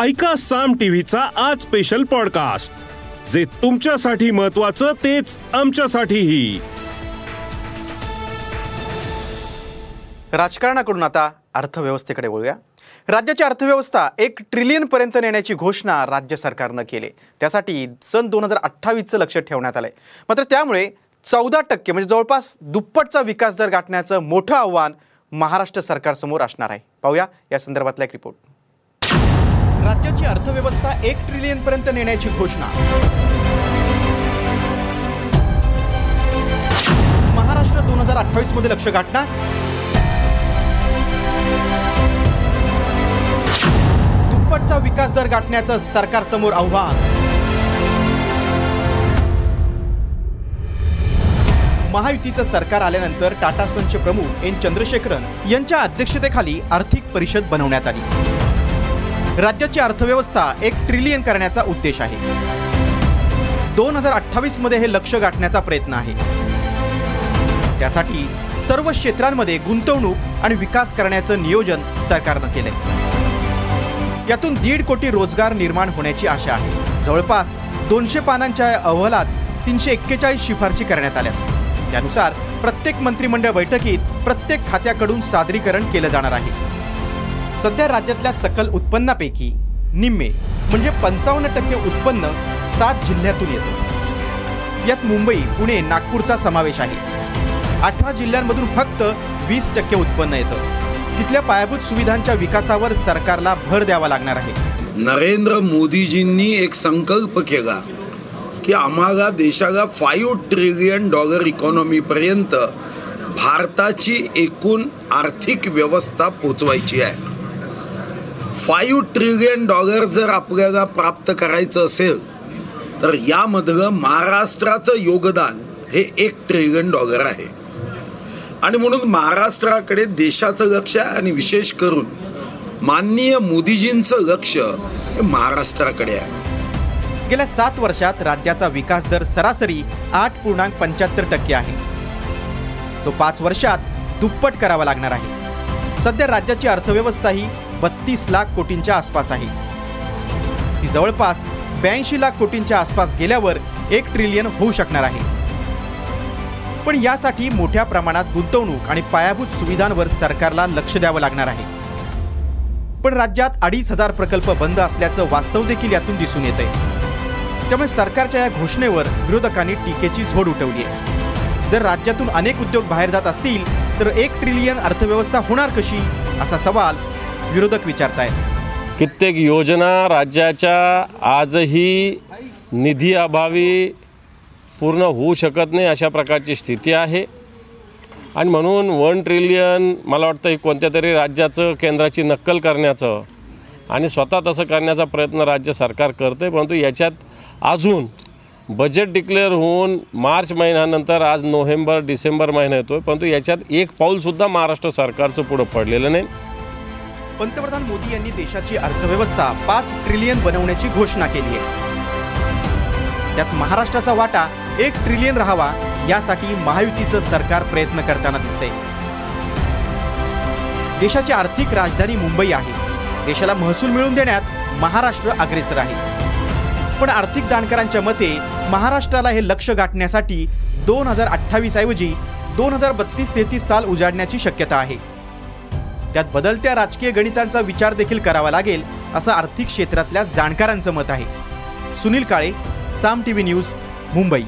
ऐका साम टीव्हीचा आज स्पेशल पॉडकास्ट जे तुमच्यासाठी महत्वाचं तेच आमच्यासाठीही. राजकारणाकडून आता अर्थव्यवस्थेकडे वळूया. राज्याची अर्थव्यवस्था एक ट्रिलियन पर्यंत नेण्याची घोषणा राज्य सरकारनं केली. त्यासाठी सन दोन हजार अठ्ठावीसचं लक्ष ठेवण्यात आलंय. मात्र त्यामुळे चौदा टक्के म्हणजे जवळपास दुप्पटचा विकास दर गाठण्याचं मोठं आव्हान महाराष्ट्र सरकारसमोर असणार आहे. पाहूया या संदर्भातला एक रिपोर्ट राज्याची अर्थव्यवस्था एक ट्रिलियन पर्यंत नेण्याची घोषणा. महाराष्ट्र दोन हजार अठ्ठावीसमध्ये लक्ष गाठणार? दुप्पटचा विकास दर गाठण्याचं सरकारसमोर आव्हान. महायुतीचं सरकार आल्यानंतर टाटा सनचे प्रमुख एन चंद्रशेखरन यांच्या अध्यक्षतेखाली आर्थिक परिषद बनवण्यात आली. राज्याची अर्थव्यवस्था एक ट्रिलियन करण्याचा उद्देश आहे. दोन हजार अठ्ठावीसमध्ये हे लक्ष गाठण्याचा प्रयत्न आहे. त्यासाठी सर्व क्षेत्रांमध्ये गुंतवणूक आणि विकास करण्याचं नियोजन सरकारनं केलंय. यातून दीड कोटी रोजगार निर्माण होण्याची आशा आहे. जवळपास दोनशे पानांच्या या अहवालात तीनशे एक्केचाळीस शिफारशी करण्यात आल्या. त्यानुसार प्रत्येक मंत्रिमंडळ बैठकीत प्रत्येक खात्याकडून सादरीकरण केलं जाणार आहे. सध्या राज्यातल्या सकल उत्पन्नापैकी निम्मे म्हणजे पंचावन्न टक्के उत्पन्न सात जिल्ह्यातून येतं. यात मुंबई पुणे नागपूरचा समावेश आहे. अठरा जिल्ह्यांमधून फक्त वीस टक्के उत्पन्न येतं. तिथल्या पायाभूत सुविधांच्या विकासावर सरकारला भर द्यावा लागणार आहे. नरेंद्र मोदीजींनी एक संकल्प केला की आम्हाला देशाला फाईव्ह ट्रिलियन डॉलर इकॉनॉमीपर्यंत भारताची एकूण आर्थिक व्यवस्था पोचवायची आहे. फाईव्ह ट्रिलियन डॉलर जर आपल्याला प्राप्त करायचं असेल तर यामधलं महाराष्ट्राचं योगदान हे एक ट्रिलियन डॉलर आहे. आणि म्हणून महाराष्ट्राकडे देशाचं लक्ष आहे आणि विशेष करून माननीय मोदीजींचं लक्ष हे महाराष्ट्राकडे आहे. गेल्या सात वर्षात राज्याचा विकास दर सरासरी आठ पूर्णांक पंच्याहत्तर टक्के आहे. तो पाच वर्षात दुप्पट करावा लागणार आहे. सध्या राज्याची अर्थव्यवस्था ही बत्तीस लाख कोटींच्या आसपास आहे. ती जवळपास ब्याऐंशी लाख कोटींच्या आसपास गेल्यावर एक ट्रिलियन होऊ शकणार आहे. पण यासाठी मोठ्या प्रमाणात गुंतवणूक आणि पायाभूत सुविधांवर सरकारला लक्ष द्यावं लागणार आहे. पण राज्यात अडीच हजार प्रकल्प बंद असल्याचं वास्तव देखील यातून दिसून येत आहे त्यामुळे सरकारच्या या घोषणेवर विरोधकांनी टीकेची झोड उठवली आहे जर राज्यातून अनेक उद्योग बाहेर जात असतील तर एक ट्रिलियन अर्थव्यवस्था होणार कशी? असा सवाल विरोधक विचारतायत. कित्येक योजना राज्याच्या आजही निधी अभावी पूर्ण होऊ शकत नाही अशा प्रकारची स्थिती आहे. आणि म्हणून वन ट्रिलियन मला वाटतं कोणत्या तरी राज्याचं केंद्राची नक्कल करण्याचं आणि स्वतः तसं करण्याचा प्रयत्न राज्य सरकार करते परंतु याच्यात अजून बजेट डिक्लेअर होऊन मार्च महिन्यानंतर आज नोव्हेंबर डिसेंबर महिना येतो परंतु याच्यात एक पाऊलसुद्धा महाराष्ट्र सरकारचं पुढं पडलेलं नाही. पंतप्रधान मोदी यांनी देशाची अर्थव्यवस्था पाच ट्रिलियन बनवण्याची घोषणा केली आहे. त्यात महाराष्ट्राचा वाटा एक ट्रिलियन राहावा यासाठी महायुतीचं सरकार प्रयत्न करताना दिसते देशाची आर्थिक राजधानी मुंबई आहे. देशाला महसूल मिळवून देण्यात महाराष्ट्र अग्रेसर आहे. पण आर्थिक जाणकारांच्या मते महाराष्ट्राला हे लक्ष गाठण्यासाठी दोन हजार अठ्ठावीस ऐवजी दोन हजार बत्तीस तेहतीस साल उजाडण्याची शक्यता आहे. त्यात बदलत्या राजकीय गणितांचा विचार देखील करावा लागेल असं आर्थिक क्षेत्रातल्या जाणकारांचं मत आहे. Sunil Kale Saam T V news Mumbai.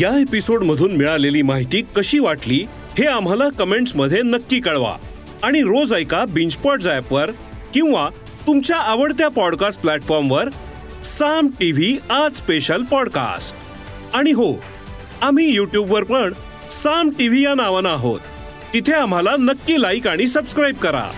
या एपिसोड मधून मिळालेली माहिती कशी वाटली हे आम्हाला कमेंट्समध्ये नक्की कळवा. आणि रोज ऐका बिंचपॉट वर किंवा तुमच्या आवडत्या पॉडकास्ट प्लॅटफॉर्मवर साम टीव्ही आज स्पेशल पॉडकास्ट. आणि हो आम्ही वर पण साम टीव्ही या नावानं आहोत. तिथे आम्हाला नक्की लाईक आणि सबस्क्राईब करा.